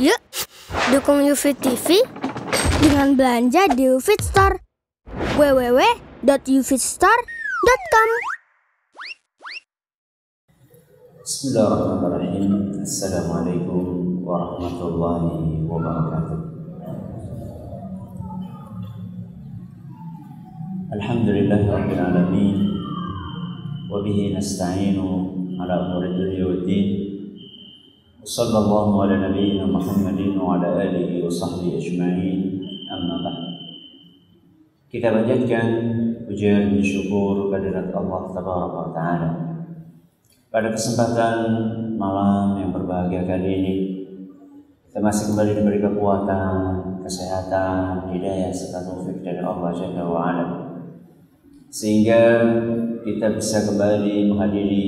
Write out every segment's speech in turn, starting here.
Yuk, dukung UFIT TV dengan belanja di UFIT Store. www.ufitstore.com Bismillahirrahmanirrahim. Assalamualaikum warahmatullahi wabarakatuh. Alhamdulillah rabbil alamin wa bihi nasta'inu ala umuri dunya waddin. Ala nabiyyina Muhammadin wa ala alihi wa sahbihi ajma'in. Amma ba'd. Kita panjatkan pujian syukur kehadirat Allah tabaraka wa taala. Pada kesempatan malam yang berbahagia kali ini, kita masih kembali diberi kekuatan, kesehatan, hidayah serta taufik dari Allah Jalla wa ala. Sehingga kita bisa kembali menghadiri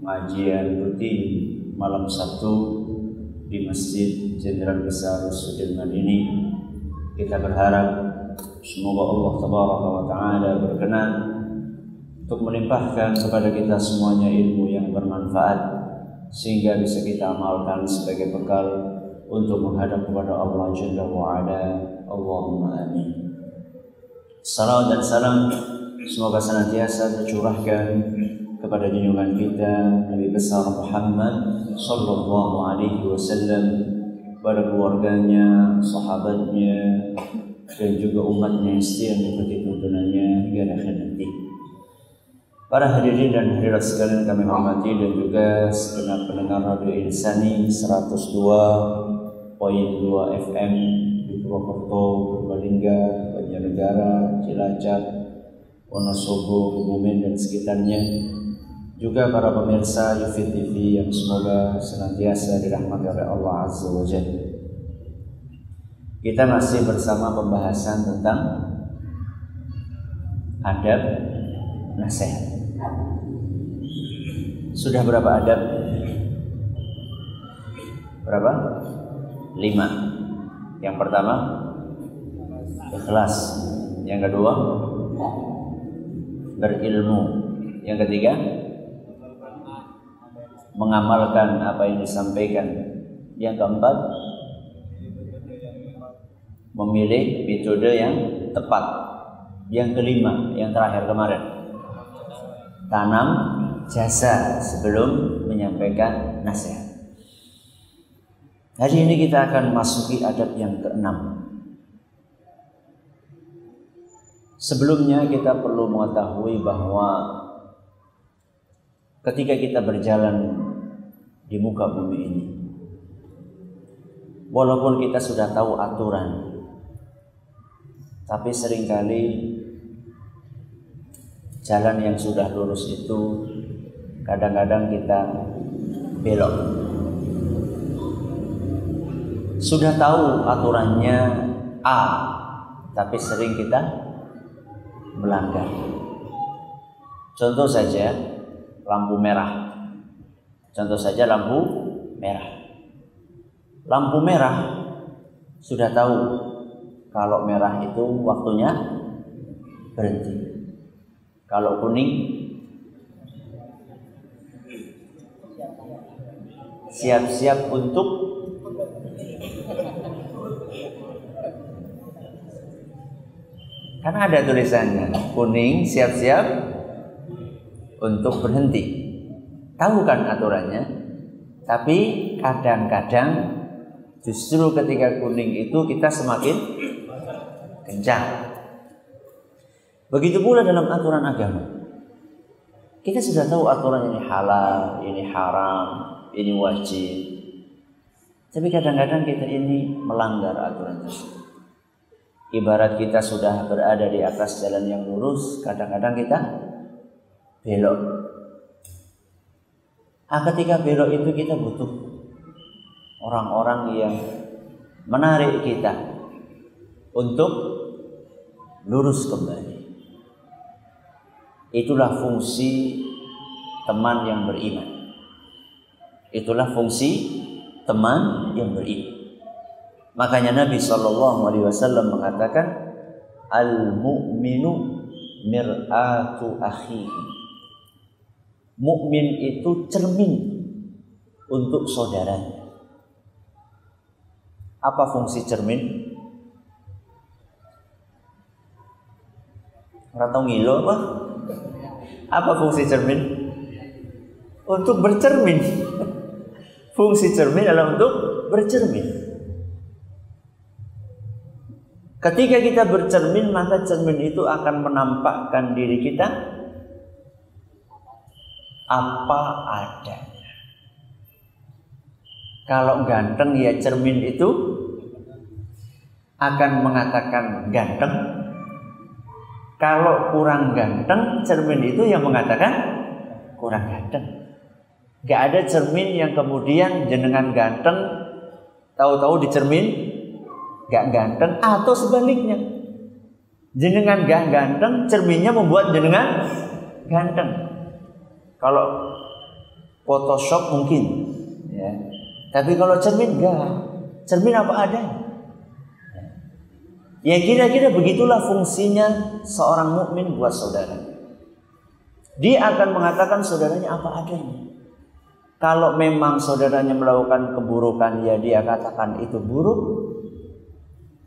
pengajian rutin malam Sabtu di Masjid Jenderal Besar Sudirman ini. Kita berharap semoga Allah Tabaraka wa taala berkenan untuk melimpahkan kepada kita semuanya ilmu yang bermanfaat sehingga bisa kita amalkan sebagai bekal untuk menghadap kepada Allah Jalla wa ala. Allahumma amin. Salam dan salam semoga senantiasa tercurahkan kepada junjungan kita Nabi besar Muhammad sallallahu alaihi wasallam pada keluarganya, sahabatnya dan juga umatnya yang setia mengikuti tuntunannya hingga akhir nanti. Para hadirin dan hadirat sekalian kami hormati dan juga segenap pendengar Radio Insani 102.2 FM di Purwokerto, Purbalingga, Banjarnegara, Cilacap, Wonosobo, Kebumen dan sekitarnya. Juga para pemirsa Yufid TV yang semoga senantiasa dirahmati oleh Allah Azza wa Jalla. Kita masih bersama pembahasan tentang adab nasihat. Sudah berapa adab? Berapa? Lima. Yang pertama ikhlas. Yang kedua berilmu. Yang ketiga mengamalkan apa yang disampaikan. Yang keempat memilih metode yang tepat. Yang kelima, yang terakhir kemarin tanam jasa sebelum menyampaikan nasihat. Hari ini kita akan masuki adab yang keenam. Sebelumnya kita perlu mengetahui bahwa ketika kita berjalan di muka bumi ini, walaupun kita sudah tahu aturan, tapi sering kali jalan yang sudah lurus itu kadang-kadang kita belok. Sudah tahu aturannya A, tapi sering kita melanggar. Contoh saja lampu merah. Contoh saja lampu merah. Lampu merah sudah tahu kalau merah itu waktunya berhenti. Kalau kuning siap-siap untuk Karena ada tulisannya kuning siap-siap untuk berhenti. Tahu kan aturannya? Tapi kadang-kadang justru ketika kuning itu kita semakin kencang. Begitu pula dalam aturan agama. Kita sudah tahu aturan ini halal, ini haram, ini wajib. Tapi kadang-kadang kita ini melanggar aturan tersebut. Ibarat kita sudah berada di atas jalan yang lurus, kadang-kadang kita belok. Ah, ketika belok itu kita butuh orang-orang yang menarik kita untuk lurus kembali. Itulah fungsi teman yang beriman. Itulah fungsi teman yang beriman. Makanya Nabi Shallallahu Alaihi Wasallam mengatakan, al mu'minu mir'atu akhihi. Mukmin itu cermin untuk saudaranya. Apa fungsi cermin? Ratau ngilo apa? Apa fungsi cermin? Untuk bercermin. Fungsi cermin adalah untuk bercermin. Ketika kita bercermin, maka cermin itu akan menampakkan diri kita apa adanya. Kalau ganteng ya cermin itu akan mengatakan ganteng. Kalau kurang ganteng, cermin itu yang mengatakan kurang ganteng. Gak ada cermin yang kemudian jenengan ganteng, tahu-tahu di cermin gak ganteng atau sebaliknya. Jenengan gak ganteng, cerminnya membuat jenengan ganteng. Kalau Photoshop mungkin, ya. Tapi kalau cermin gak, cermin apa adanya. Ya kira-kira begitulah fungsinya seorang mukmin buat saudara. Dia akan mengatakan saudaranya apa adanya. Kalau memang saudaranya melakukan keburukan, ya dia katakan itu buruk.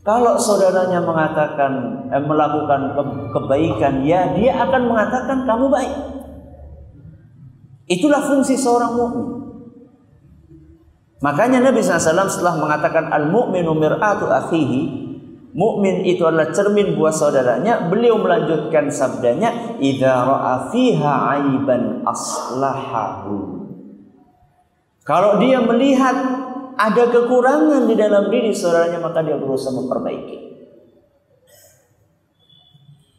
Kalau saudaranya mengatakan eh, melakukan ke kebaikan, ya dia akan mengatakan kamu baik. Itulah fungsi seorang mukmin. Makanya Nabi SAW setelah mengatakan al-mu'minu mir'atu akhihi, mukmin itu adalah cermin buat saudaranya, beliau melanjutkan sabdanya, "Idza ra'a fiha aiban aslahahu." Kalau dia melihat ada kekurangan di dalam diri saudaranya maka dia berusaha memperbaiki.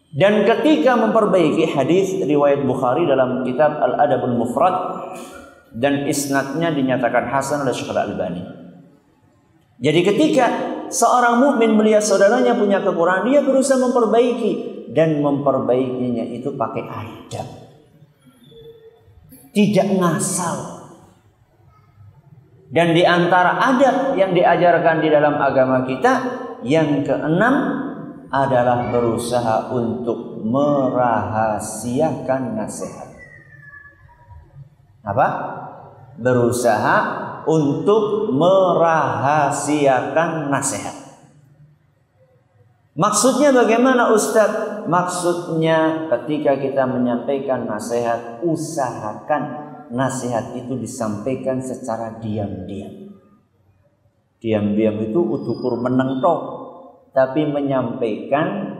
Dan ketika memperbaiki hadis riwayat Bukhari dalam kitab Al-Adabul Mufrad dan isnadnya dinyatakan hasan oleh Syekh Al-Albani. Jadi ketika seorang mukmin melihat saudaranya punya kekurangan, dia berusaha memperbaiki dan memperbaikinya itu pakai adab. Tidak ngasal, dan di antara adab yang diajarkan di dalam agama kita yang keenam adalah berusaha untuk merahasiakan nasihat. Apa? Berusaha untuk merahasiakan nasihat. Maksudnya bagaimana Ustadz? Maksudnya ketika kita menyampaikan nasihat, usahakan nasihat itu disampaikan secara diam-diam. Diam-diam itu utukur meneng tok, tapi menyampaikan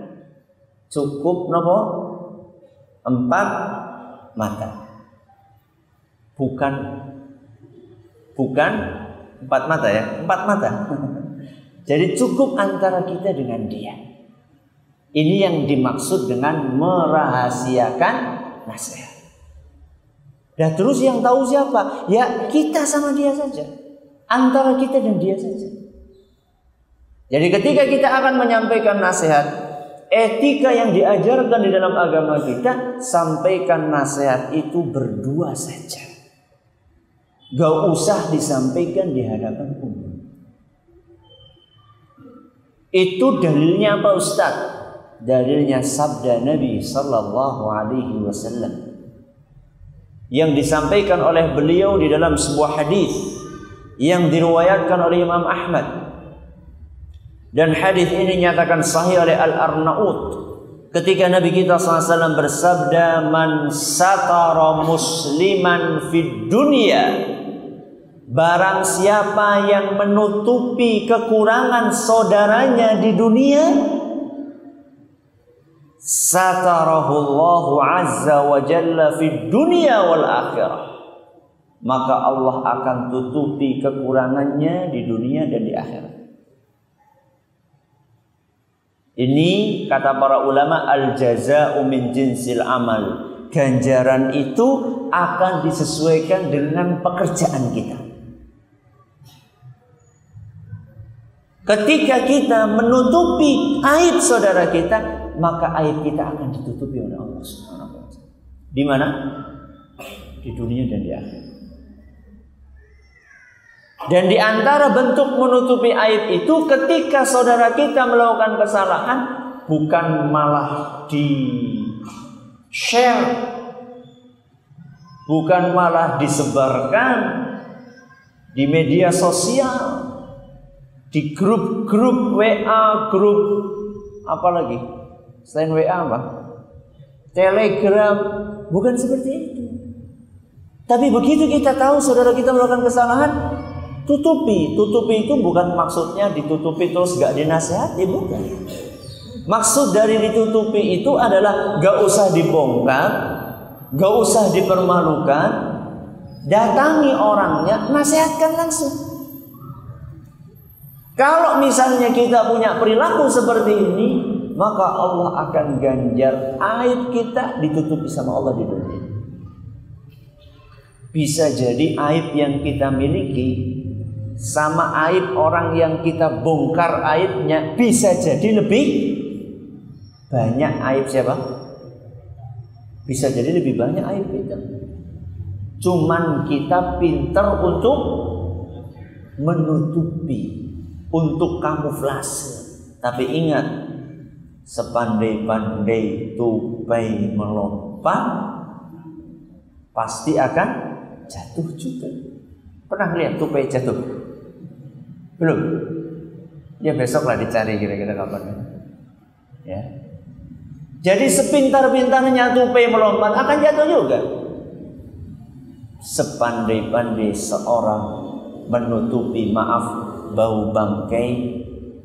cukup nopo empat mata. Bukan bukan empat mata ya, empat mata. Jadi cukup antara kita dengan dia. Ini yang dimaksud dengan merahasiakan nasihat. Dan terus yang tahu siapa? Ya kita sama dia saja. Antara kita dan dia saja. Jadi ketika kita akan menyampaikan nasihat, etika yang diajarkan di dalam agama kita, sampaikan nasihat itu berdua saja. Gak usah disampaikan di hadapan umum. Itu dalilnya apa Ustaz? Dalilnya sabda Nabi sallallahu alaihi wasallam yang disampaikan oleh beliau di dalam sebuah hadis yang diriwayatkan oleh Imam Ahmad dan hadis ini nyatakan sahih oleh Al Arnaud ketika Nabi kita SAW bersabda man satara musliman fid dunia barang siapa yang menutupi kekurangan saudaranya di dunia satarahullahu azza wa jalla fid dunya wal akhirah. Maka Allah akan tutupi kekurangannya di dunia dan di akhirat ini kata para ulama al jazaa'u min jinsil amal ganjaran itu akan disesuaikan dengan pekerjaan kita Ketika kita menutupi aib saudara kita, maka aib kita akan ditutupi oleh Allah Subhanahu wa taala. Di mana? Di dunia dan di akhirat. Dan di antara bentuk menutupi aib itu ketika saudara kita melakukan kesalahan bukan malah di share bukan malah disebarkan di media sosial Di grup-grup WA, grup apa lagi? Selain WA apa? Telegram, bukan seperti itu. Tapi begitu kita tahu saudara kita melakukan kesalahan, tutupi. Tutupi itu bukan maksudnya ditutupi terus gak dinasehati, bukan. Maksud dari ditutupi itu adalah gak usah dibongkar, gak usah dipermalukan, datangi orangnya, nasihatkan langsung. Kalau misalnya kita punya perilaku seperti ini, maka Allah akan ganjar aib kita ditutupi sama Allah di dunia. Bisa jadi aib yang kita miliki sama aib orang yang kita bongkar aibnya bisa jadi lebih banyak aib siapa? Bisa jadi lebih banyak aib kita. Cuman kita pinter untuk menutupi, untuk kamuflase. Tapi ingat, sepandai-pandai tupai melompat, pasti akan jatuh juga. Pernah lihat tupai jatuh? Belum? Ya besok lah dicari kira-kira kapan. Ya. Jadi sepintar-pintarnya tupai melompat akan jatuh juga. Sepandai-pandai seorang menutupi maaf bau bangkai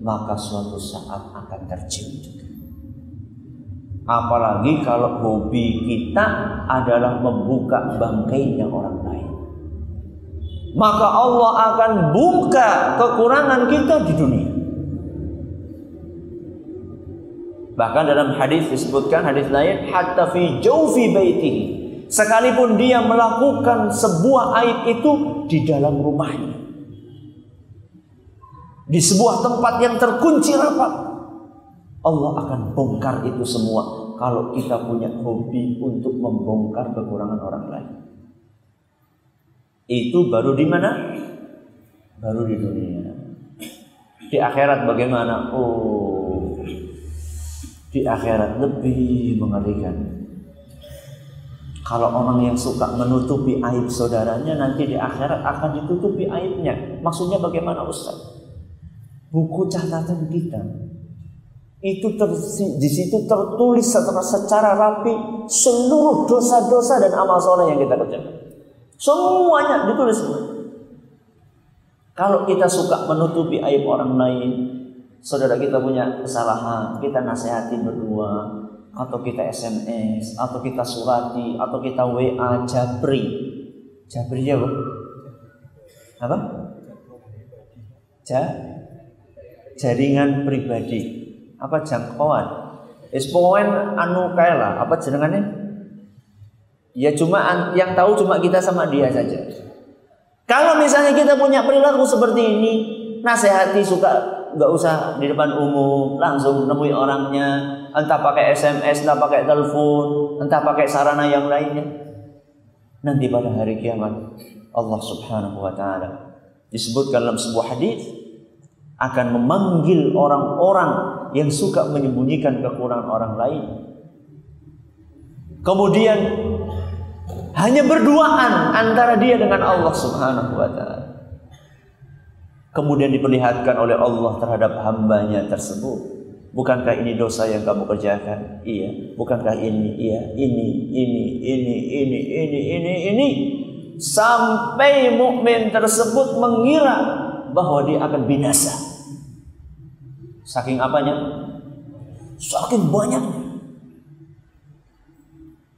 maka suatu saat akan tercium juga. Apalagi kalau hobi kita adalah membuka bangkainya orang lain. Maka Allah akan buka kekurangan kita di dunia. Bahkan dalam hadis disebutkan hadis lain hatta fi jawfi baitihi. Sekalipun dia melakukan sebuah aib itu di dalam rumahnya. Di sebuah tempat yang terkunci rapat. Allah akan bongkar itu semua kalau kita punya hobi untuk membongkar kekurangan orang lain. Itu baru di mana? Baru di dunia. Di akhirat bagaimana? Oh, di akhirat lebih mengerikan. Kalau orang yang suka menutupi aib saudaranya nanti di akhirat akan ditutupi aibnya. Maksudnya bagaimana Ustaz? Buku catatan kita itu ter, di situ tertulis secara, secara rapi seluruh dosa-dosa dan amal soleh yang kita kerjakan. Semuanya ditulis semua. Kalau kita suka menutupi aib orang lain, saudara kita punya kesalahan, kita nasihati berdua, atau kita SMS, atau kita surati, atau kita WA Jabri. Jabri apa? Apa? Ja? Jaringan pribadi apa jangkauan is anu kayak lah apa jenengannya ya cuma yang tahu cuma kita sama dia saja kalau misalnya kita punya perilaku seperti ini nasihati suka nggak usah di depan umum langsung nemui orangnya entah pakai SMS entah pakai telepon entah pakai sarana yang lainnya nanti pada hari kiamat Allah subhanahu wa ta'ala disebutkan dalam sebuah hadis akan memanggil orang-orang yang suka menyembunyikan kekurangan orang lain. Kemudian hanya berduaan antara dia dengan Allah Subhanahu wa taala. Kemudian diperlihatkan oleh Allah terhadap hambanya tersebut. Bukankah ini dosa yang kamu kerjakan? Iya. Bukankah ini? Iya. Ini, ini, ini, ini, ini, ini, ini. Sampai mukmin tersebut mengira bahwa dia akan binasa. Saking apanya? Saking banyaknya.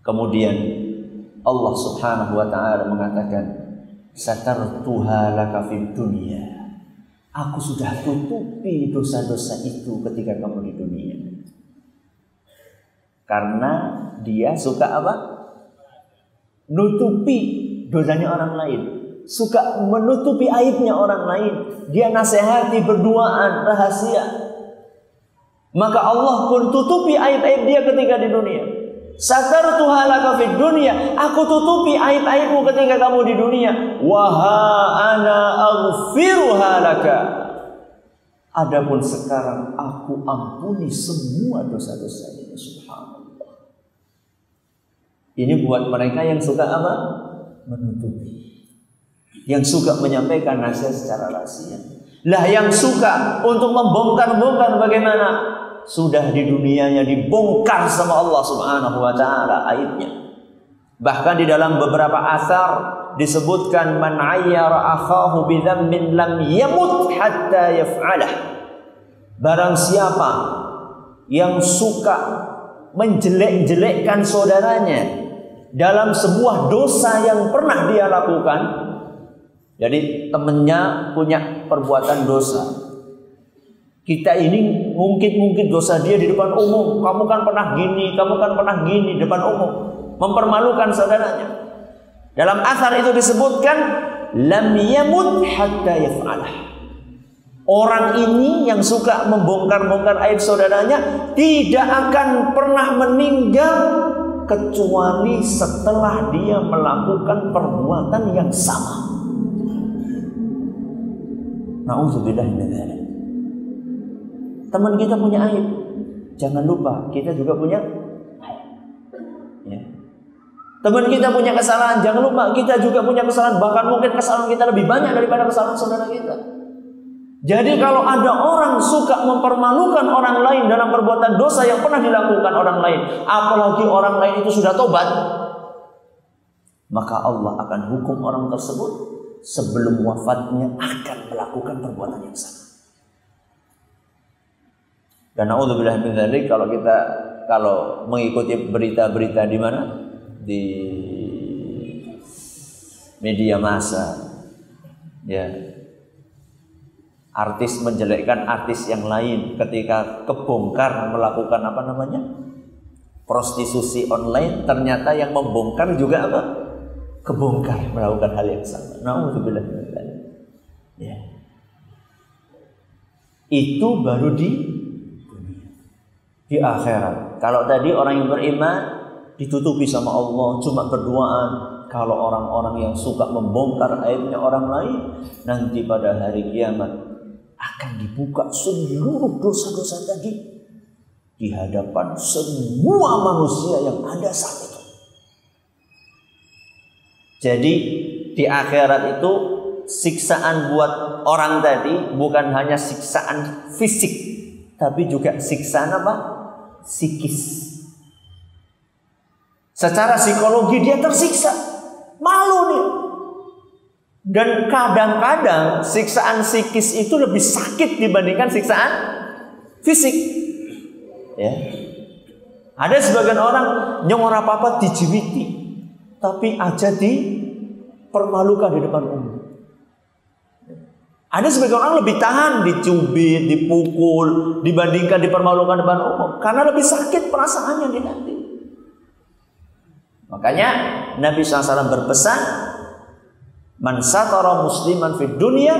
Kemudian Allah Subhanahu wa taala mengatakan, "Satartuha laka fid dunya." Aku sudah tutupi dosa-dosa itu ketika kamu di dunia. Karena dia suka apa? Nutupi dosanya orang lain. Suka menutupi aibnya orang lain. Dia nasihati berduaan rahasia. Maka Allah pun tutupi aib-aib dia ketika di dunia. Satar tuhalaka fid dunia. Aku tutupi aib-aibmu ketika kamu di dunia. Waha ana aghfiruha laka. Adapun sekarang aku ampuni semua dosa-dosa ini. Subhanallah. Ini buat mereka yang suka apa? Menutupi. Yang suka menyampaikan nasihat secara rahasia. Lah yang suka untuk membongkar-bongkar bagaimana? Sudah di dunianya dibongkar sama Allah Subhanahu wa taala aibnya. Bahkan di dalam beberapa asar disebutkan man ayyara akhahu bidzammin lam yamut hatta yaf'alah. Barang siapa yang suka menjelek-jelekkan saudaranya dalam sebuah dosa yang pernah dia lakukan, jadi temennya punya perbuatan dosa. Kita ini mungkin-mungkin dosa dia di depan umum. Kamu kan pernah gini, kamu kan pernah gini di depan umum. Mempermalukan saudaranya. Dalam asar itu disebutkan lam yamut hatta yaf'alah. Orang ini yang suka membongkar-bongkar aib saudaranya tidak akan pernah meninggal kecuali setelah dia melakukan perbuatan yang sama. Nauzubillah. Teman kita punya aib. Jangan lupa kita juga punya aib. Ya. Teman kita punya kesalahan, jangan lupa kita juga punya kesalahan, bahkan mungkin kesalahan kita lebih banyak daripada kesalahan saudara kita. Jadi kalau ada orang suka mempermalukan orang lain dalam perbuatan dosa yang pernah dilakukan orang lain, apalagi orang lain itu sudah tobat, maka Allah akan hukum orang tersebut sebelum wafatnya akan melakukan perbuatan yang sama. Dan naudzubillah min dzalik kalau kita kalau mengikuti berita-berita di mana di media massa ya artis menjelekkan artis yang lain ketika kebongkar melakukan apa namanya prostitusi online ternyata yang membongkar juga apa kebongkar melakukan hal yang sama. Nauzubillah Ya. Itu baru di. Di akhirat. Kalau tadi orang yang beriman ditutupi sama Allah cuma berduaan. Kalau orang-orang yang suka membongkar aibnya orang lain nanti pada hari kiamat akan dibuka seluruh dosa-dosa tadi di hadapan semua manusia yang ada saat itu. Jadi di akhirat itu siksaan buat orang tadi bukan hanya siksaan fisik, tapi juga siksaan apa? Psikis. Secara psikologi dia tersiksa, malu nih. Dan kadang-kadang siksaan psikis itu lebih sakit dibandingkan siksaan fisik. Ya. Ada sebagian orang nyongor apa-apa dijiwiti tapi aja dipermalukan di depan umum. Ada sebagian orang lebih tahan dicubit, dipukul, dibandingkan dipermalukan di depan umum karena lebih sakit perasaannya di nanti. Makanya Nabi SAW berpesan, "Man satara musliman fid dunya,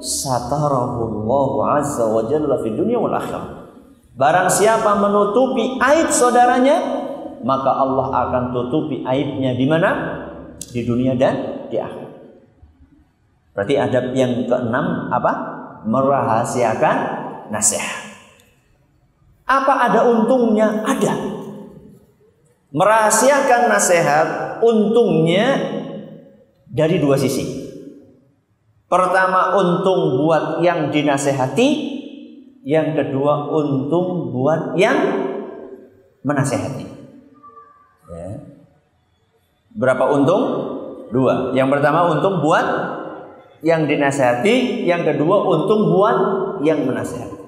satarahu azza wa jalla fid dunya wal akhirah." Barang siapa menutupi aib saudaranya, maka Allah akan tutupi aibnya di mana? Di dunia dan di akhirat. Berarti adab yang keenam apa? Merahasiakan nasihat. Apa ada untungnya? Ada. Merahasiakan nasihat untungnya dari dua sisi. Pertama untung buat yang dinasehati, yang kedua untung buat yang menasehati. Ya. Berapa untung? Dua. Yang pertama untung buat yang dinasehati, yang kedua untung buat yang menasehati.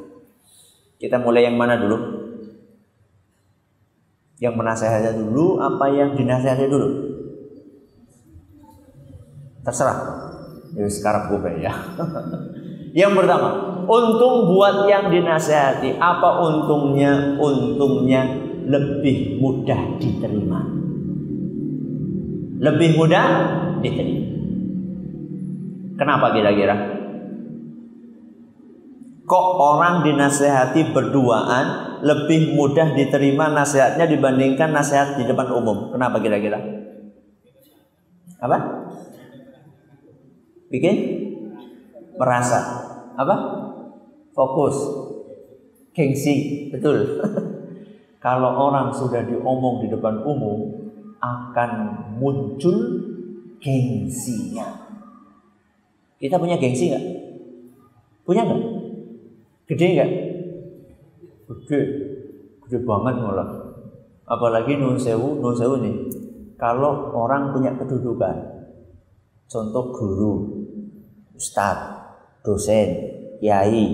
Kita mulai yang mana dulu? Yang menasehati dulu apa yang dinasehati dulu? Terserah. Ya sekarang gue ya. yang pertama, untung buat yang dinasehati. Apa untungnya? Untungnya lebih mudah diterima. Lebih mudah diterima. Kenapa kira-kira? Kok orang dinasehati berduaan lebih mudah diterima nasihatnya dibandingkan nasihat di depan umum? Kenapa kira-kira? Apa? Bikin? Merasa. Apa? Fokus. Gengsi. Betul. Kalau orang sudah diomong di depan umum akan muncul gengsinya. Kita punya gengsi nggak? Punya nggak? Gede nggak? Gede, gede banget malah. Apalagi nun sewu, nun sewu nih. Kalau orang punya kedudukan, contoh guru, ustadz, dosen, kiai,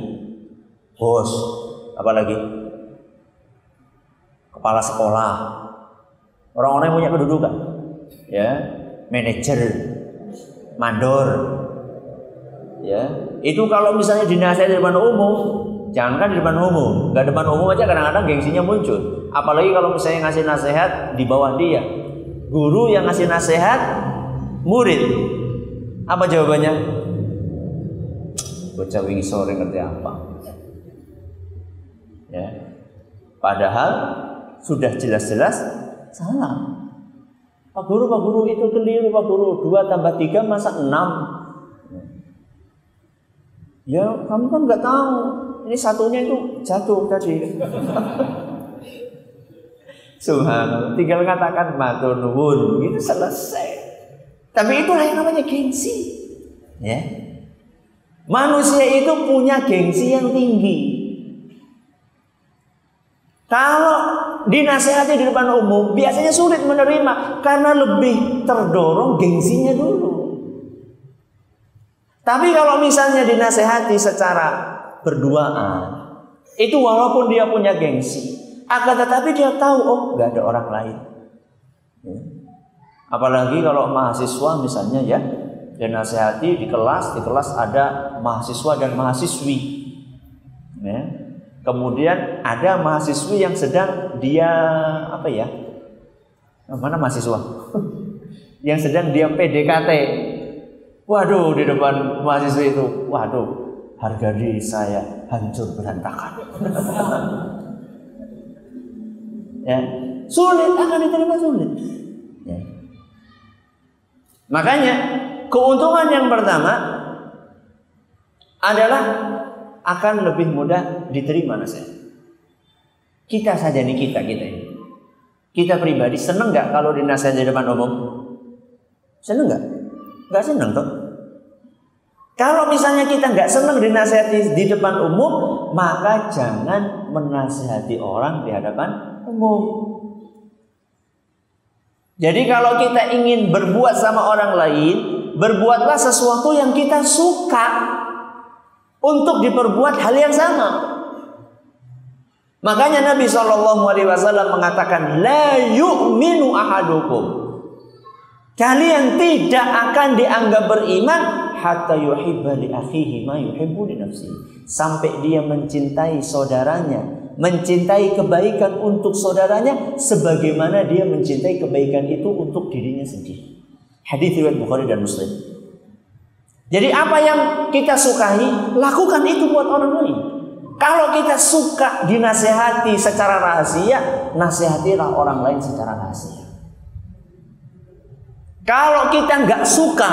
bos, apalagi kepala sekolah, orang-orang yang punya kedudukan, ya, manajer, mandor, ya, itu kalau misalnya dinasihati di depan umum, jangankan di depan umum, nggak depan umum aja kadang-kadang gengsinya muncul. Apalagi kalau misalnya ngasih nasihat di bawah dia, guru yang ngasih nasihat, murid, apa jawabannya? Bocah wingi sore ngerti apa? Ya. Padahal sudah jelas-jelas salah. Pak Guru, Pak Guru itu keliru Pak Guru. Dua tambah tiga masa enam. Ya kamu kan nggak tahu. Ini satunya itu jatuh tadi. Subhanallah. Tinggal katakan matur nuwun, itu selesai. Tapi itulah yang namanya gengsi. Ya. Manusia itu punya gengsi yang tinggi. Kalau dinasehati di depan umum, biasanya sulit menerima karena lebih terdorong gengsinya dulu. Tapi kalau misalnya dinasehati secara berduaan, itu walaupun dia punya gengsi, akan tetapi dia tahu, oh nggak ada orang lain. Ya. Apalagi kalau mahasiswa misalnya ya, dinasehati di kelas, di kelas ada mahasiswa dan mahasiswi. Ya. Kemudian ada mahasiswi yang sedang dia apa ya? Mana mahasiswa? yang sedang dia PDKT. Waduh, di depan mahasiswa itu, waduh, harga diri saya hancur berantakan. ya, sulit akan diterima sulit. Ya. Makanya keuntungan yang pertama adalah akan lebih mudah diterima nasihat. Kita saja nih kita kita ini. Kita pribadi seneng nggak kalau dinasihati di depan umum? Seneng nggak? Nggak seneng tuh. Kalau misalnya kita nggak seneng dinasihati di depan umum, maka jangan menasihati orang di hadapan umum. Jadi kalau kita ingin berbuat sama orang lain, berbuatlah sesuatu yang kita suka untuk diperbuat hal yang sama. Makanya Nabi Shallallahu Alaihi Wasallam mengatakan, la yu'minu ahadukum. Kalian tidak akan dianggap beriman hatta yuhibba li akhihi ma yuhibbu li nafsihi. Sampai dia mencintai saudaranya, mencintai kebaikan untuk saudaranya sebagaimana dia mencintai kebaikan itu untuk dirinya sendiri. Hadis riwayat Bukhari dan Muslim. Jadi apa yang kita sukai, lakukan itu buat orang lain. Kalau kita suka dinasehati secara rahasia, nasihatilah orang lain secara rahasia. Kalau kita nggak suka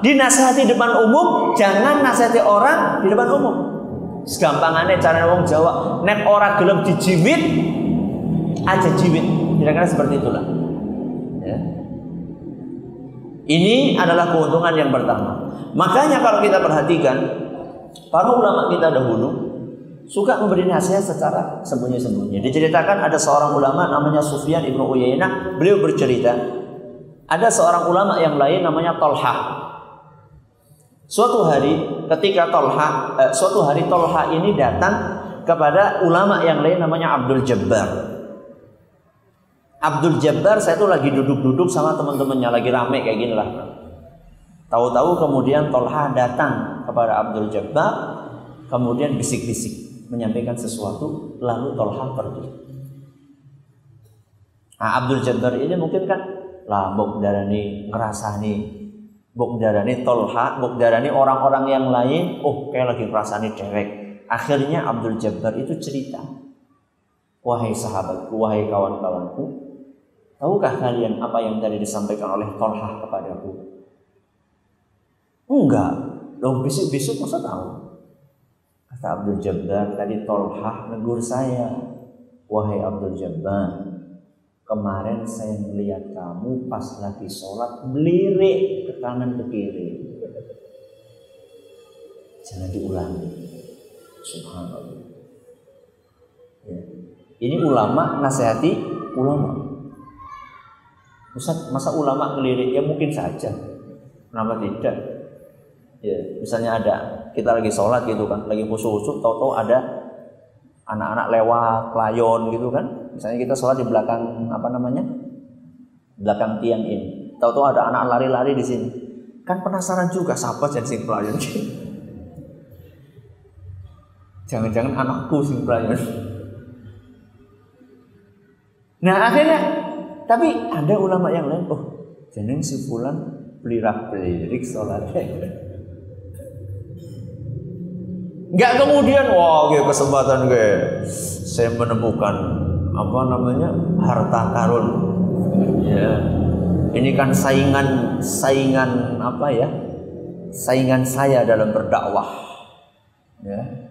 dinasehati depan umum, jangan nasihati orang di depan umum. Segampangannya cara ngomong Jawa, nek orang gelem dijimit, aja jimit. Kira-kira seperti itulah. Ya. Ini adalah keuntungan yang pertama. Makanya kalau kita perhatikan para ulama kita dahulu suka memberi nasihat secara sembunyi-sembunyi. Diceritakan ada seorang ulama namanya Sufyan ibnu Uyainah, beliau bercerita ada seorang ulama yang lain namanya Tolha. Suatu hari ketika Tolha, eh, suatu hari Tolha ini datang kepada ulama yang lain namanya Abdul Jabbar. Abdul Jabbar saya tuh lagi duduk-duduk sama teman-temannya lagi rame kayak gini lah. Tahu-tahu kemudian Tolha datang kepada Abdul Jabbar, kemudian bisik-bisik menyampaikan sesuatu, lalu Tolha pergi. Nah, Abdul Jabbar ini mungkin kan lah bok darani ngerasa nih bok darani Tolha, bok darani orang-orang yang lain, oh kayak lagi ngerasa nih cewek. Akhirnya Abdul Jabbar itu cerita, wahai sahabatku, wahai kawan-kawanku, tahukah kalian apa yang tadi disampaikan oleh Tolha kepadaku? Enggak. Loh besok-besok masa tahu? Kata Abdul Jabbar tadi Tolhah negur saya. Wahai Abdul Jabbar, kemarin saya melihat kamu pas lagi sholat melirik ke kanan ke kiri. Jangan diulangi. Subhanallah. Ya. Ini ulama nasihati ulama. Ustaz, masa ulama ngelirik? Ya mungkin saja. Kenapa tidak? Ya, misalnya ada kita lagi sholat gitu kan, lagi khusyuk-khusyuk, tahu-tahu ada anak-anak lewat, layon gitu kan. Misalnya kita sholat di belakang apa namanya? Belakang tiang ini. Tahu-tahu ada anak lari-lari di sini. Kan penasaran juga siapa jadi sing pelayan. Jangan-jangan anakku sing pelayan. Nah akhirnya, tapi ada ulama yang lain, oh jeneng si fulan belirak belirik sholat. Enggak kemudian, wah wow, kesempatan gue, saya menemukan apa namanya harta karun. Ya, ini kan saingan saingan apa ya? Saingan saya dalam berdakwah. Ya,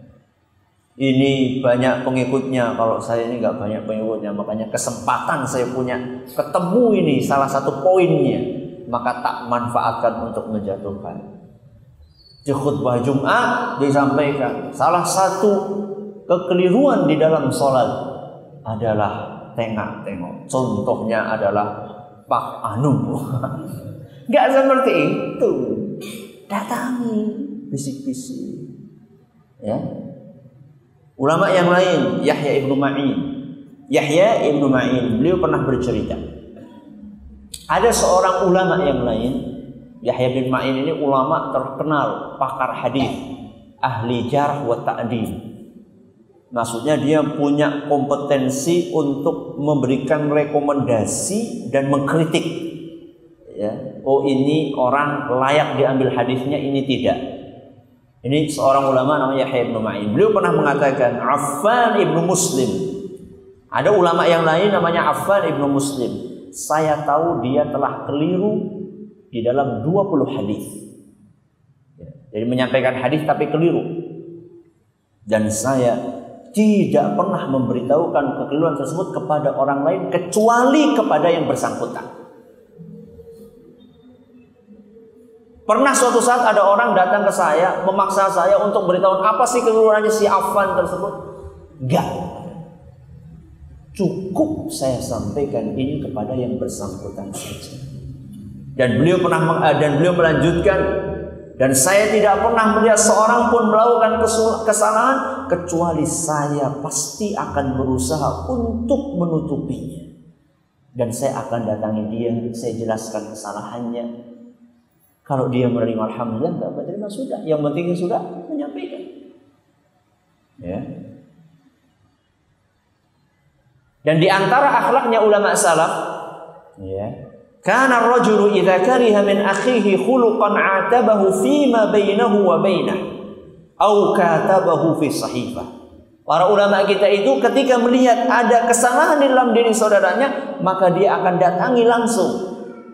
ini banyak pengikutnya kalau saya ini nggak banyak pengikutnya makanya kesempatan saya punya ketemu ini salah satu poinnya maka tak manfaatkan untuk menjatuhkan di khutbah Jumat disampaikan salah satu kekeliruan di dalam sholat adalah tengah-tengok contohnya adalah Pak Anu. Nggak seperti itu. Datangi bisik-bisik. Ya. Ulama yang lain, Yahya ibnu Ma'in. Yahya ibnu Ma'in, beliau pernah bercerita. Ada seorang ulama yang lain, Yahya bin Ma'in ini ulama terkenal, pakar hadis, ahli jarh wa ta'dil. Maksudnya dia punya kompetensi untuk memberikan rekomendasi dan mengkritik. Ya, oh ini orang layak diambil hadisnya, ini tidak. Ini seorang ulama namanya Yahya bin Ma'in. Beliau pernah mengatakan Affan ibnu Muslim. Ada ulama yang lain namanya Affan ibnu Muslim. Saya tahu dia telah keliru di dalam 20 hadis. Ya, jadi menyampaikan hadis tapi keliru. Dan saya tidak pernah memberitahukan kekeliruan tersebut kepada orang lain kecuali kepada yang bersangkutan. Pernah suatu saat ada orang datang ke saya, memaksa saya untuk beritahu apa sih kekeliruannya si Afan tersebut. Enggak. Cukup saya sampaikan ini kepada yang bersangkutan saja. Dan beliau pernah eh, dan beliau melanjutkan dan saya tidak pernah melihat seorang pun melakukan kesalahan kecuali saya pasti akan berusaha untuk menutupinya. Dan saya akan datangi dia, saya jelaskan kesalahannya, kalau dia menerima alhamdulillah, enggak menerima sudah. Yang penting sudah menyampaikan. Ya. Dan di antara akhlaknya ulama salaf, ya, karena rajulu idza kariha min akhihi khuluqan atabahu fima bainahu wa bainah au katabahu fi sahifah. Para ulama kita itu ketika melihat ada kesalahan di dalam diri saudaranya, maka dia akan datangi langsung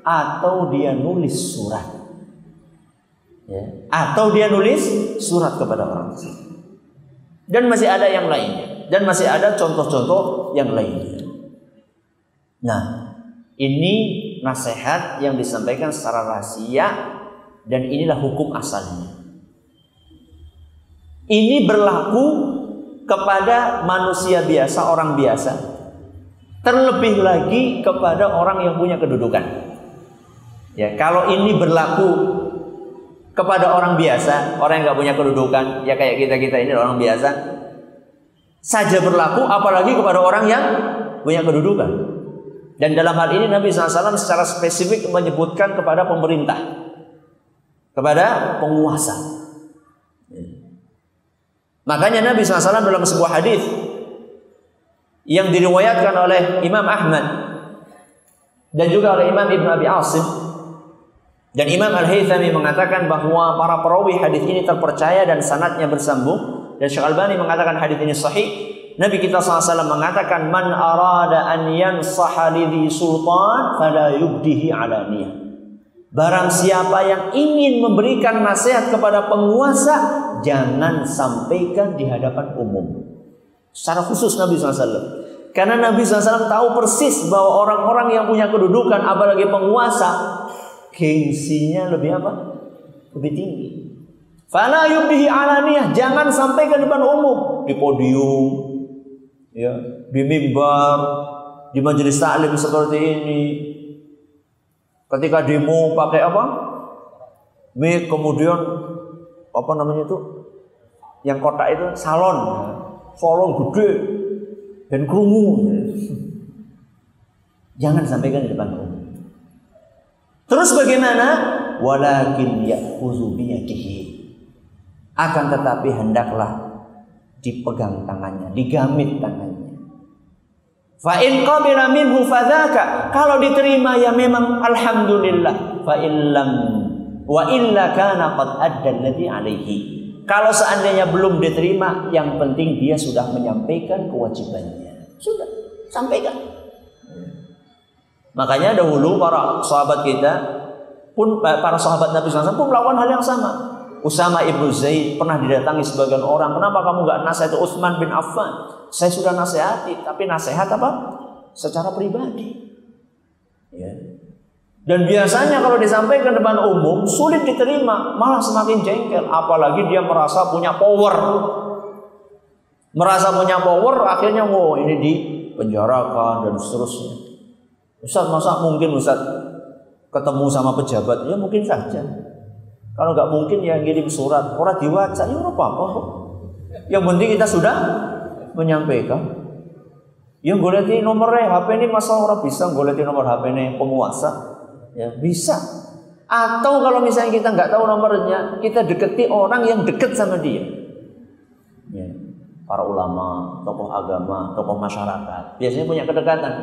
atau dia nulis surat ya. atau dia nulis surat kepada orang tersebut. Dan masih ada yang lainnya dan masih ada contoh-contoh yang lainnya. Nah, ini nasihat yang disampaikan secara rahasia dan inilah hukum asalnya. Ini berlaku kepada manusia biasa, orang biasa. Terlebih lagi kepada orang yang punya kedudukan. Ya, kalau ini berlaku kepada orang biasa, orang yang nggak punya kedudukan, ya kayak kita kita ini orang biasa, saja berlaku, apalagi kepada orang yang punya kedudukan. Dan dalam hal ini Nabi SAW secara spesifik menyebutkan kepada pemerintah, kepada penguasa. Makanya Nabi SAW dalam sebuah hadis yang diriwayatkan oleh Imam Ahmad dan juga oleh Imam Ibn Abi Asim dan Imam Al-Haythami mengatakan bahwa para perawi hadis ini terpercaya dan sanatnya bersambung. Dan Syekh Albani mengatakan hadis ini sahih. Nabi kita SAW mengatakan man arada an yansaha lidhi sultan fala yubdihi alaniyah. Barang siapa yang ingin memberikan nasihat kepada penguasa, jangan sampaikan di hadapan umum. Secara khusus Nabi SAW. Karena Nabi SAW tahu persis bahwa orang-orang yang punya kedudukan, apalagi penguasa, gengsinya lebih apa? Lebih tinggi. Fala yubdihi alaniyah, jangan sampaikan depan umum, di podium, ya, di mimbar, di majelis taklim seperti ini. Ketika demo pakai apa? Mic kemudian apa namanya itu? Yang kotak itu salon, salon gede dan kerungu. Jangan sampaikan di depan umum. Terus bagaimana? Walakin biyadihi akan tetapi hendaklah dipegang tangannya, digamit tangannya. Fa in qabila minhu fadzaka. Kalau diterima ya memang alhamdulillah. Fa illam wa illa kana qad adda alladhi alaihi. Kalau seandainya belum diterima, yang penting dia sudah menyampaikan kewajibannya. Sudah, sampaikan. Makanya dahulu para sahabat kita pun para sahabat Nabi SAW pun melakukan hal yang sama. Usama ibnu Zaid pernah didatangi sebagian orang. Kenapa kamu nggak nasihat Utsman bin Affan? Saya sudah nasihati, tapi nasihat apa? Secara pribadi. Ya. Dan biasanya kalau disampaikan depan umum sulit diterima, malah semakin jengkel. Apalagi dia merasa punya power. Merasa punya power, akhirnya wow ini dipenjarakan dan seterusnya. Ustaz masa mungkin Ustaz ketemu sama pejabat? Ya mungkin saja. Kalau nggak mungkin ya ngirim surat, orang diwaca, ya apa-apa kok. Yang penting kita sudah menyampaikan. Yang goleti nomor HP ini masa orang bisa goleti nomor HP ini penguasa? Ya bisa. Atau kalau misalnya kita nggak tahu nomornya, kita deketi orang yang deket sama dia. Ya. Para ulama, tokoh agama, tokoh masyarakat, biasanya punya kedekatan.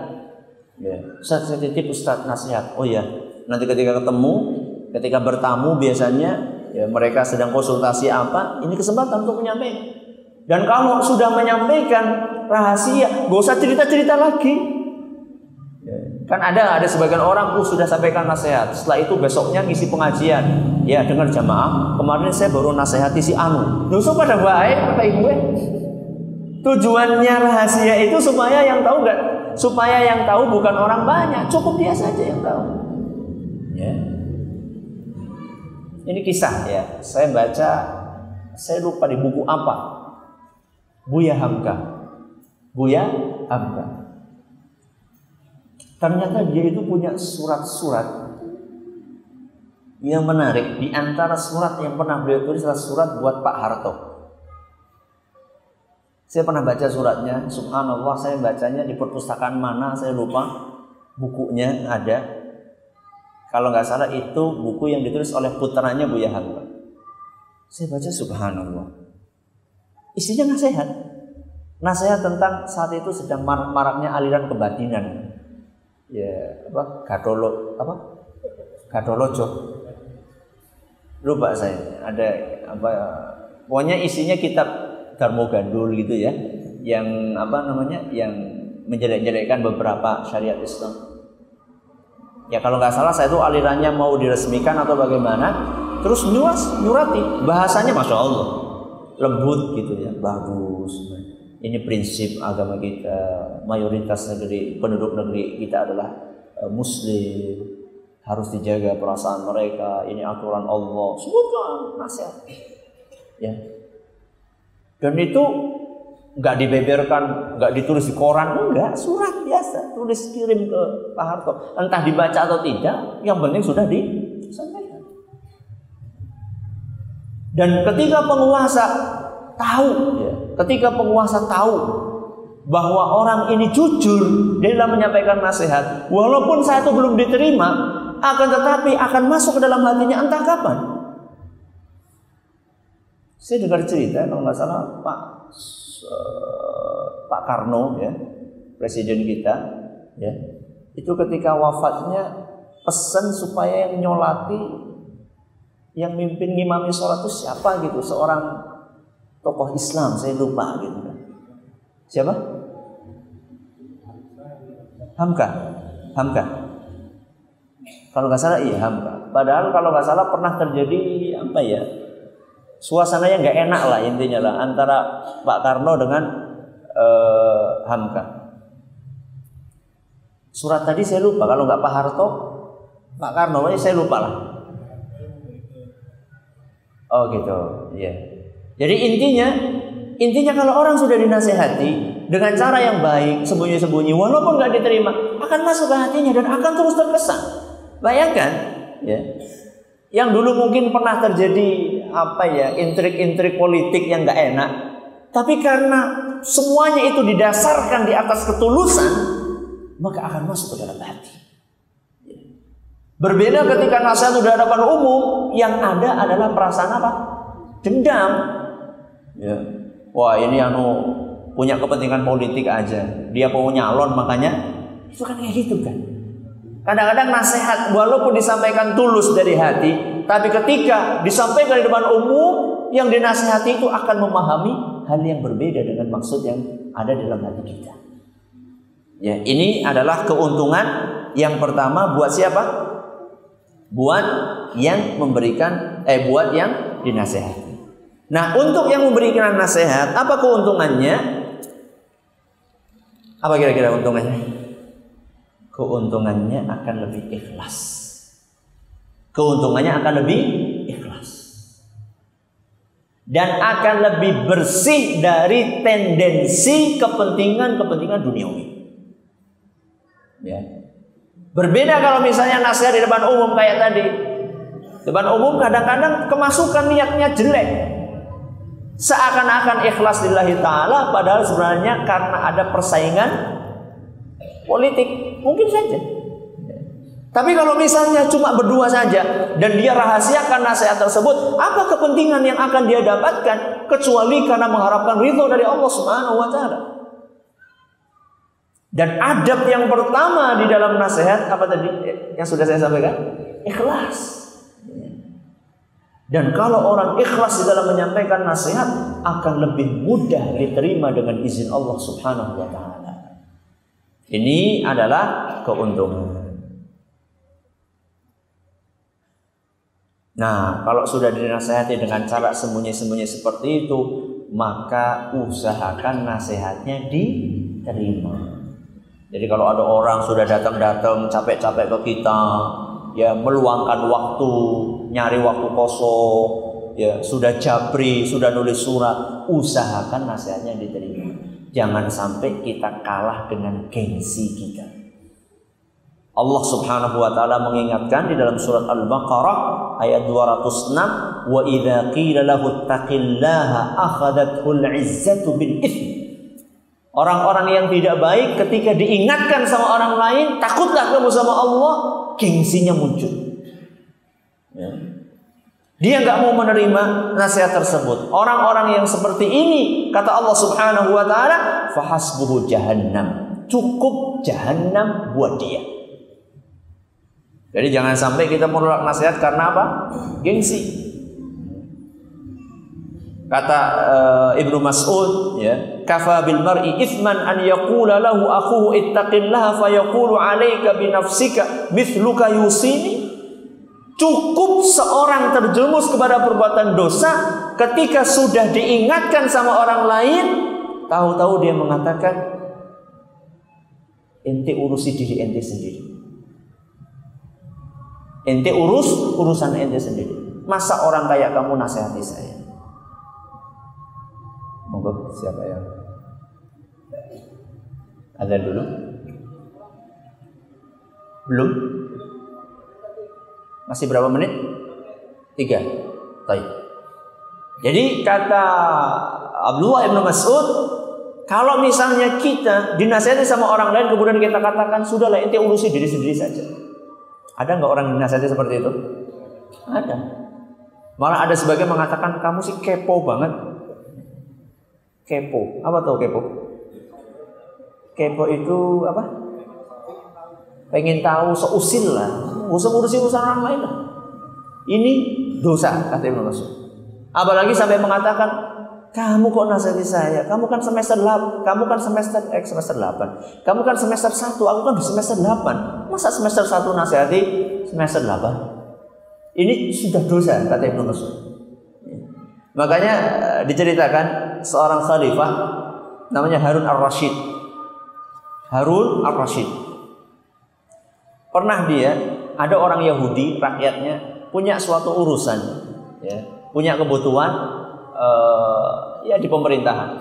Ya. Saya titip Ustaz nasihat. Oh ya, nanti ketika ketemu ketika bertamu biasanya ya mereka sedang konsultasi apa, ini kesempatan untuk menyampaikan. Dan kalau sudah menyampaikan rahasia, gak usah cerita-cerita lagi. Ya, kan ada ada sebagian orang uh, sudah sampaikan nasihat. Setelah itu besoknya ngisi pengajian. Ya dengar jamaah, kemarin saya baru nasihati si Anu. Nusuk pada baik kata ibu Tujuannya rahasia itu supaya yang tahu gak, supaya yang tahu bukan orang banyak, cukup dia saja yang tahu. Ini kisah ya. Saya baca, saya lupa di buku apa. Buya Hamka. Buya Hamka. Ternyata dia itu punya surat-surat yang menarik. Di antara surat yang pernah beliau tulis adalah surat buat Pak Harto. Saya pernah baca suratnya, subhanallah saya bacanya di perpustakaan mana saya lupa. Bukunya ada, kalau nggak salah itu buku yang ditulis oleh putranya Buya Hamka. Saya baca subhanallah. Isinya nasihat. Nasihat tentang saat itu sedang marak-maraknya aliran kebatinan. Ya, apa? Gadolo, apa? Gadolojo. Lupa saya. Ada apa pokoknya isinya kitab Darmo Gandul gitu ya. Yang apa namanya? Yang menjelek-jelekkan beberapa syariat Islam. Ya kalau nggak salah saya itu alirannya mau diresmikan atau bagaimana. Terus nyuras, nyurati. Bahasanya Masya Allah. Lembut gitu ya. Bagus. Ini prinsip agama kita. Mayoritas negeri, penduduk negeri kita adalah uh, Muslim. Harus dijaga perasaan mereka. Ini aturan Allah. Sebutkan nasihat. Ya. Dan itu nggak dibeberkan, nggak ditulis di koran, enggak, surat biasa, tulis kirim ke Pak Harto. Entah dibaca atau tidak, yang penting sudah disampaikan. Dan ketika penguasa tahu, ya, ketika penguasa tahu bahwa orang ini jujur dalam menyampaikan nasihat, walaupun saya itu belum diterima, akan tetapi akan masuk ke dalam hatinya entah kapan. Saya dengar cerita kalau nggak salah Pak uh, Pak Karno ya, presiden kita ya. Itu ketika wafatnya pesan supaya yang nyolati yang mimpin ngimami sholat itu siapa gitu, seorang tokoh Islam, saya lupa gitu kan. Siapa? Hamka. Hamka. Kalau nggak salah iya Hamka. Padahal kalau nggak salah pernah terjadi apa ya? Suasananya nggak enak lah intinya lah antara Pak Karno dengan uh, Hamka. Surat tadi saya lupa kalau nggak Pak Harto, Pak Karno saya lupa lah. Oh gitu, ya. Jadi intinya, intinya kalau orang sudah dinasehati dengan cara yang baik, sembunyi-sembunyi, walaupun nggak diterima, akan masuk ke hatinya dan akan terus terkesan. Bayangkan, ya. Yang dulu mungkin pernah terjadi apa ya intrik-intrik politik yang nggak enak, tapi karena semuanya itu didasarkan di atas ketulusan, maka akan masuk ke dalam hati. Berbeda ketika nasihat sudah hadapan umum, yang ada adalah perasaan apa? Dendam. Ya. Wah ini anu punya kepentingan politik aja. Dia mau nyalon makanya itu kan kayak gitu kan. Kadang-kadang nasihat walaupun disampaikan tulus dari hati, tapi ketika disampaikan di depan umum, yang dinasehati itu akan memahami hal yang berbeda dengan maksud yang ada dalam hati kita. Ya, ini adalah keuntungan yang pertama buat siapa? buat yang memberikan eh buat yang dinasehati. Nah, untuk yang memberikan nasihat, apa keuntungannya? Apa kira-kira keuntungannya? Keuntungannya akan lebih ikhlas. Keuntungannya akan lebih ikhlas. Dan akan lebih bersih dari tendensi kepentingan-kepentingan duniawi. Ya, Berbeda kalau misalnya nasihat di depan umum kayak tadi. Depan umum kadang-kadang kemasukan niatnya jelek. Seakan-akan ikhlas lillahi ta'ala padahal sebenarnya karena ada persaingan politik. Mungkin saja. Tapi kalau misalnya cuma berdua saja dan dia rahasiakan nasihat tersebut, apa kepentingan yang akan dia dapatkan kecuali karena mengharapkan ridho dari Allah Subhanahu wa taala? Dan adab yang pertama di dalam nasihat apa tadi yang sudah saya sampaikan? Ikhlas. Dan kalau orang ikhlas di dalam menyampaikan nasihat akan lebih mudah diterima dengan izin Allah Subhanahu wa taala. Ini adalah keuntungan. Nah, kalau sudah dinasehati dengan cara sembunyi-sembunyi seperti itu, maka usahakan nasihatnya diterima. Jadi kalau ada orang sudah datang-datang capek-capek ke kita, ya meluangkan waktu, nyari waktu kosong, ya sudah jabri, sudah nulis surat, usahakan nasihatnya diterima. Jangan sampai kita kalah dengan gengsi kita. Allah Subhanahu wa taala mengingatkan di dalam surat Al-Baqarah ayat 206, "Wa idza qila lahu taqillaha akhadathul 'izzatu bil itsm." Orang-orang yang tidak baik ketika diingatkan sama orang lain, takutlah kamu sama Allah, gengsinya muncul. Ya. Dia nggak mau menerima nasihat tersebut. Orang-orang yang seperti ini, kata Allah Subhanahu wa taala, fahasbuhu jahannam. Cukup jahannam buat dia. Jadi jangan sampai kita menolak nasihat karena apa? Gengsi. Kata uh, Ibnu Mas'ud ya, kafa bil mar'i ithman an yaqula lahu akhuhu ittaqillaha fa yaqulu 'alaika bi nafsika mithluka yusini. Cukup seorang terjerumus kepada perbuatan dosa ketika sudah diingatkan sama orang lain, tahu-tahu dia mengatakan ente urusi diri ente sendiri. Ente urus urusan ente sendiri. Masa orang kayak kamu nasihati saya? Monggo siapa yang ada dulu? Belum? Masih berapa menit? Tiga. Baik. Jadi kata Abdullah ibn Mas'ud, kalau misalnya kita dinasihati sama orang lain kemudian kita katakan sudahlah ente urusi diri sendiri saja. Ada nggak orang dinasihati seperti itu? Ada. Malah ada sebagian mengatakan kamu sih kepo banget kepo. Apa tuh kepo? Kepo itu apa? Pengen tahu seusil lah. Usah ngurusi urusan orang lain lah. Ini dosa kata Ibnu Mas'ud. Apalagi sampai mengatakan kamu kok nasihati saya? Kamu kan semester 8, kamu kan semester eh, semester 8. Kamu kan semester 1, aku kan semester 8. Masa semester 1 nasihati semester 8? Ini sudah dosa kata Ibnu Mas'ud. Makanya eh, diceritakan seorang khalifah namanya Harun Ar-Rasyid. Harun Ar-Rasyid. Pernah dia ada orang Yahudi rakyatnya punya suatu urusan ya. punya kebutuhan uh, ya di pemerintahan.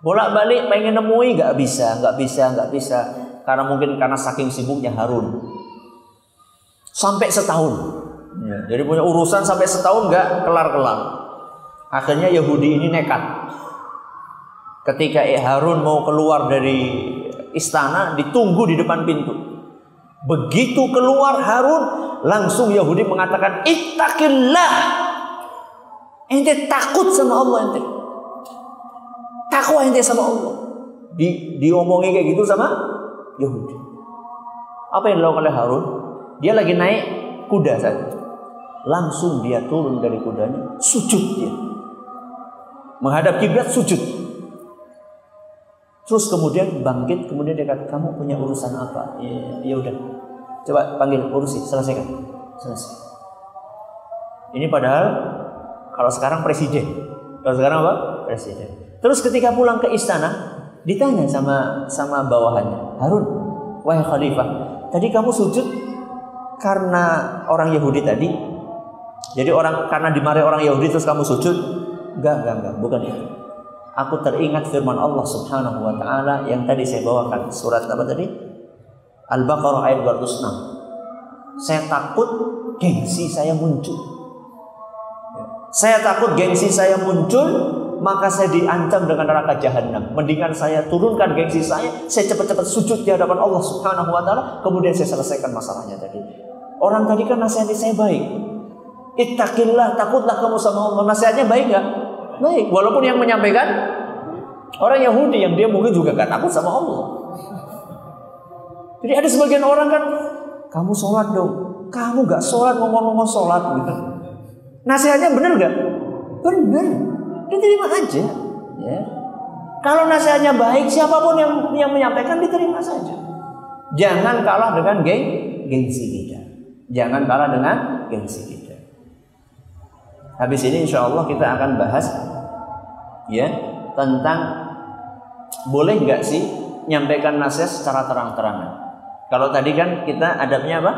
Bolak-balik pengen nemui nggak bisa, nggak bisa, nggak bisa. Karena mungkin karena saking sibuknya Harun. Sampai setahun. Ya, jadi punya urusan sampai setahun nggak kelar-kelar. Akhirnya Yahudi ini nekat. Ketika Harun mau keluar dari istana, ditunggu di depan pintu. Begitu keluar Harun, langsung Yahudi mengatakan, "Ittaqillah." Ente takut sama Allah ente. Takwa ente sama Allah. Di diomongi kayak gitu sama Yahudi. Apa yang dilakukan oleh Harun? Dia lagi naik kuda saja. Langsung dia turun dari kudanya, sujud dia. Menghadap kiblat sujud. Terus kemudian bangkit, kemudian dia kata, kamu punya urusan apa? Ya, ya udah, coba panggil urusi, selesaikan, selesai. Ini padahal kalau sekarang presiden, kalau sekarang apa? Presiden. Terus ketika pulang ke istana, ditanya sama sama bawahannya, Harun, wahai Khalifah, tadi kamu sujud karena orang Yahudi tadi? Jadi orang karena dimarahi orang Yahudi terus kamu sujud? Enggak, enggak, enggak, bukan itu. Aku teringat firman Allah Subhanahu wa taala yang tadi saya bawakan surat apa tadi? Al-Baqarah ayat 206. Saya takut gengsi saya muncul. Saya takut gengsi saya muncul, maka saya diancam dengan neraka jahanam. Mendingan saya turunkan gengsi saya, saya cepat-cepat sujud di hadapan Allah Subhanahu wa taala, kemudian saya selesaikan masalahnya tadi. Orang tadi kan nasihatnya saya baik. Ittaqillah, takutlah kamu sama Allah. Nasihatnya baik nggak? Baik. Walaupun yang menyampaikan orang Yahudi yang dia mungkin juga gak takut sama Allah. Jadi ada sebagian orang kan, kamu sholat dong. Kamu gak sholat ngomong-ngomong sholat gitu. Nasihatnya benar gak? Benar. Diterima aja. Ya. Kalau nasihatnya baik, siapa pun yang yang menyampaikan diterima saja. Jangan kalah dengan geng, gengsi kita. Jangan kalah dengan gengsi kita. Habis ini insya Allah kita akan bahas ya tentang boleh nggak sih nyampaikan nasihat secara terang-terangan. Kalau tadi kan kita adabnya apa?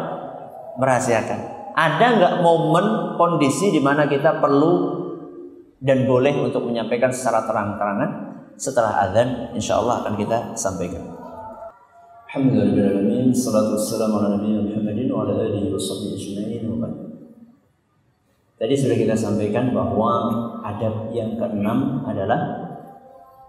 Merahasiakan. Ada nggak momen kondisi di mana kita perlu dan boleh untuk menyampaikan secara terang-terangan? Setelah azan, insya Allah akan kita sampaikan. Alhamdulillah, salatu wassalamu ala nabi Muhammadin wa ala alihi wa sahbihi ajma'in Tadi sudah kita sampaikan bahwa adab yang keenam adalah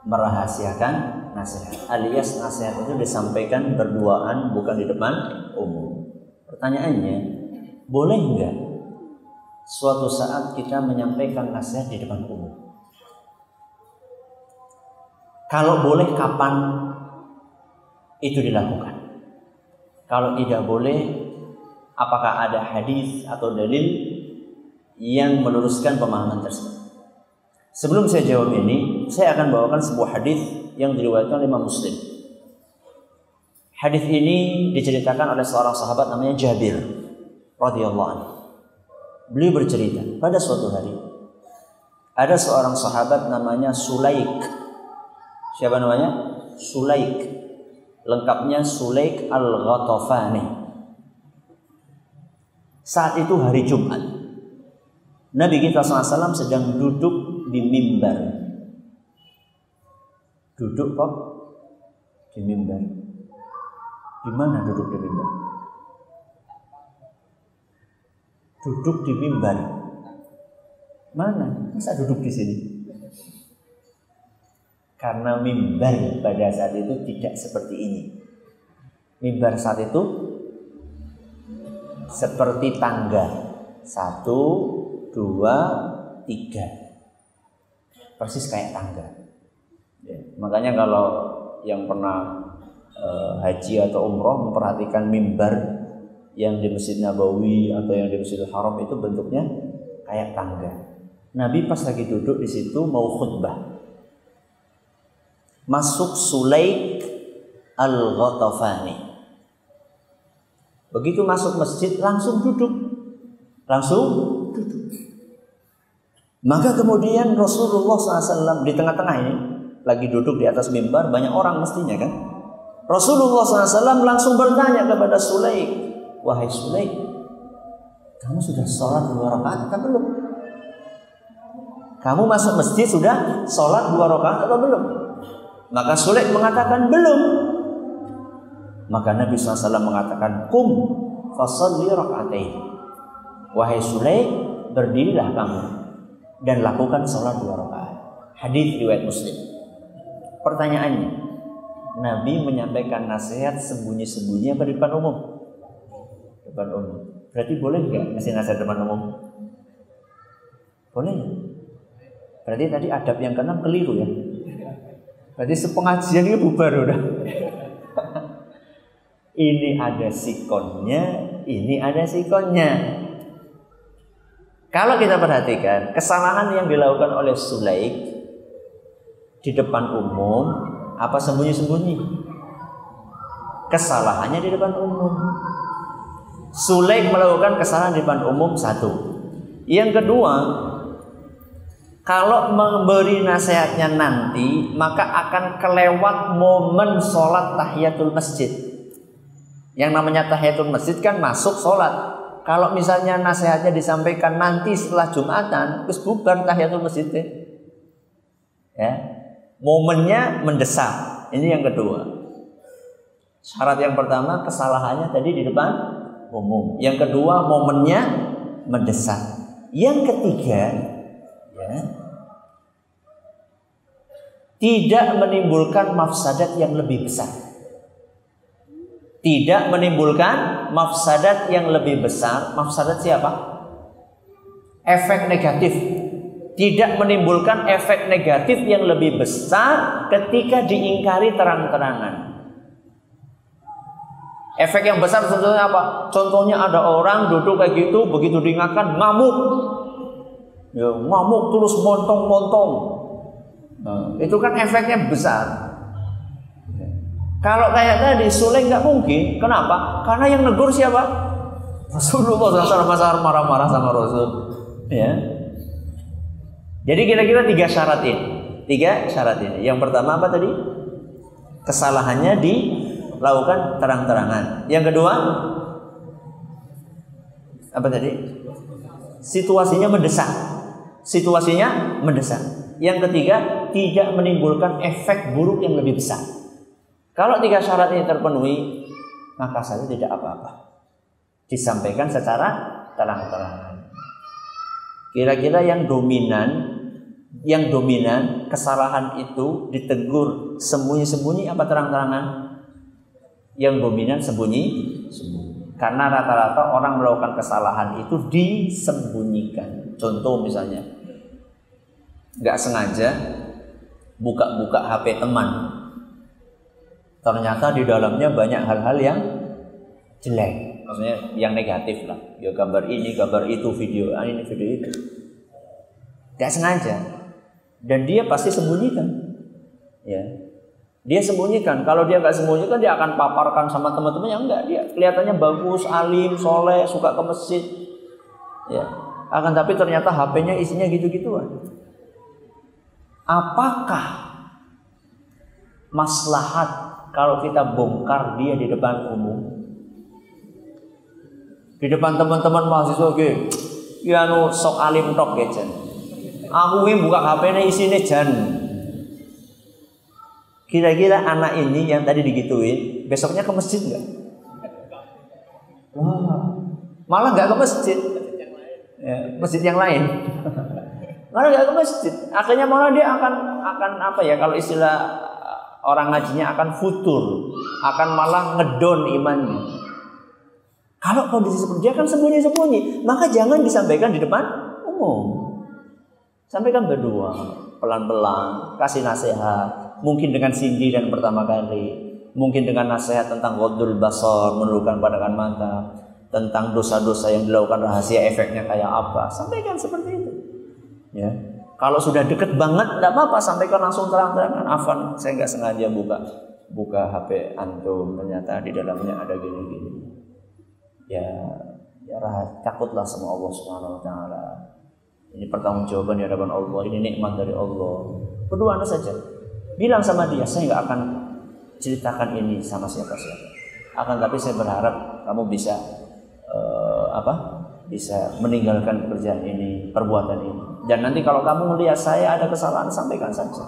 merahasiakan nasihat. Alias nasihat itu disampaikan berduaan bukan di depan umum. Pertanyaannya, boleh enggak suatu saat kita menyampaikan nasihat di depan umum? Kalau boleh kapan itu dilakukan? Kalau tidak boleh, apakah ada hadis atau dalil yang meluruskan pemahaman tersebut. Sebelum saya jawab ini, saya akan bawakan sebuah hadis yang diriwayatkan oleh Imam Muslim. Hadis ini diceritakan oleh seorang sahabat namanya Jabir radhiyallahu anhu. Beliau bercerita pada suatu hari ada seorang sahabat namanya Sulaik. Siapa namanya? Sulaik. Lengkapnya Sulaik Al-Ghatafani. Saat itu hari Jumat. Nabi kita SAW sedang duduk di mimbar. Duduk kok di mimbar. Di mana duduk di mimbar? Duduk di mimbar. Mana? Masa duduk di sini? Karena mimbar pada saat itu tidak seperti ini. Mimbar saat itu seperti tangga. Satu, dua, tiga. Persis kayak tangga. Ya, makanya kalau yang pernah e, haji atau umroh memperhatikan mimbar yang di Masjid Nabawi atau yang di Masjidil Haram itu bentuknya kayak tangga. Nabi pas lagi duduk di situ mau khutbah. Masuk Sulaik Al-Ghatafani. Begitu masuk masjid langsung duduk. Langsung duduk. Maka kemudian Rasulullah SAW di tengah-tengah ini lagi duduk di atas mimbar banyak orang mestinya kan. Rasulullah SAW langsung bertanya kepada Sulaik, wahai Sulaik, kamu sudah sholat dua rakaat atau belum? Kamu masuk masjid sudah sholat dua rakaat atau belum? Maka Sulaik mengatakan belum. Maka Nabi SAW mengatakan, Kum fasalli rakaatain. Wahai Sulaik, berdirilah kamu dan lakukan sholat dua rakaat. Hadis riwayat Muslim. Pertanyaannya, Nabi menyampaikan nasihat sembunyi-sembunyi apa di depan umum? Depan umum. Berarti boleh nggak ngasih nasihat depan umum? Boleh. Berarti tadi adab yang keenam keliru ya. Berarti sepengajian itu bubar udah. ini ada sikonnya, ini ada sikonnya. Kalau kita perhatikan kesalahan yang dilakukan oleh Sulaik di depan umum apa sembunyi-sembunyi? Kesalahannya di depan umum. Sulaik melakukan kesalahan di depan umum satu. Yang kedua, kalau memberi nasihatnya nanti, maka akan kelewat momen sholat tahiyatul masjid. Yang namanya tahiyatul masjid kan masuk sholat. Kalau misalnya nasihatnya disampaikan nanti setelah Jumatan, terus bubar tahiyatul masjid. Ya. Momennya mendesak. Ini yang kedua. Syarat yang pertama kesalahannya tadi di depan umum. Yang kedua momennya mendesak. Yang ketiga ya, tidak menimbulkan mafsadat yang lebih besar. Tidak menimbulkan mafsadat yang lebih besar. Mafsadat siapa? Efek negatif. Tidak menimbulkan efek negatif yang lebih besar ketika diingkari terang-terangan. Efek yang besar contohnya apa? Contohnya ada orang duduk kayak gitu, begitu diingatkan ngamuk. Ya, ngamuk terus montong-montong. Nah, itu kan efeknya besar. Kalau kayak tadi Sule nggak mungkin. Kenapa? Karena yang negur siapa? Rasulullah SAW masa marah-marah sama Rasul. Ya. Jadi kira-kira tiga syarat ini. Tiga syarat ini. Yang pertama apa tadi? Kesalahannya dilakukan terang-terangan. Yang kedua apa tadi? Situasinya mendesak. Situasinya mendesak. Yang ketiga, tidak menimbulkan efek buruk yang lebih besar. Kalau tiga syarat ini terpenuhi, maka saya tidak apa-apa. Disampaikan secara terang-terangan. Kira-kira yang dominan, yang dominan kesalahan itu ditegur sembunyi-sembunyi apa terang-terangan? Yang dominan sembunyi, sembunyi. Karena rata-rata orang melakukan kesalahan itu disembunyikan. Contoh misalnya, nggak sengaja buka-buka HP teman. Ternyata di dalamnya banyak hal-hal yang jelek, maksudnya yang negatif lah. Ya gambar ini, gambar itu, video ah, ini, video itu. Nggak sengaja. Dan dia pasti sembunyikan. Ya. Dia sembunyikan. Kalau dia nggak sembunyikan, dia akan paparkan sama teman-temannya. Enggak, dia kelihatannya bagus, alim, soleh, suka ke masjid. Ya. Akan tapi ternyata HP-nya isinya gitu-gituan. Apakah maslahat kalau kita bongkar dia di depan umum? Di depan teman-teman mahasiswa ke, ya nu sok alim tok ya jan. Aku ini buka HP ini isinya jan. Kira-kira anak ini yang tadi digituin, besoknya ke masjid nggak? Wah, malah nggak ke masjid. Ya, masjid yang lain. Malah gak ke masjid. Akhirnya malah dia akan akan apa ya kalau istilah orang ngajinya akan futur, akan malah ngedon imannya. Kalau kondisi seperti dia kan sembunyi-sembunyi, maka jangan disampaikan di depan umum. Sampaikan berdua, pelan-pelan, kasih nasihat, mungkin dengan sindiran pertama kali, mungkin dengan nasihat tentang wadul basar, menurunkan pandangan mata, tentang dosa-dosa yang dilakukan rahasia efeknya kayak apa. Sampaikan seperti itu. Ya. Kalau sudah deket banget, tidak apa-apa, sampaikan langsung terang-terangan. Afan, saya nggak sengaja buka buka HP antum, ternyata di dalamnya ada gini-gini. Ya, ya takutlah sama Allah Subhanahu Wa Taala. Ini pertanggungjawaban di hadapan Allah. Ini nikmat dari Allah. Berdua anda saja. Bilang sama dia, saya nggak akan ceritakan ini sama siapa-siapa. Akan tapi saya berharap kamu bisa uh, apa bisa meninggalkan pekerjaan ini, perbuatan ini. Dan nanti kalau kamu melihat saya ada kesalahan, sampaikan saja.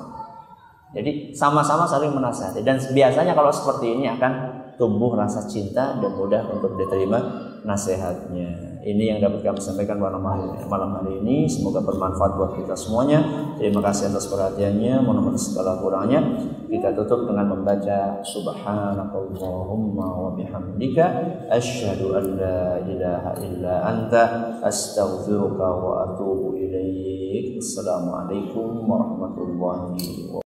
Jadi sama-sama saling menasihati. Dan biasanya kalau seperti ini akan tumbuh rasa cinta dan mudah untuk diterima nasihatnya. Ini yang dapat kami sampaikan pada malam hari ini. Semoga bermanfaat buat kita semuanya. Terima kasih atas perhatiannya. Mohon maaf segala kurangnya. Kita tutup dengan membaca Subhanakallahumma wa bihamdika asyhadu an la ilaha illa anta astaghfiruka wa atubu ilaik. Assalamualaikum warahmatullahi wabarakatuh.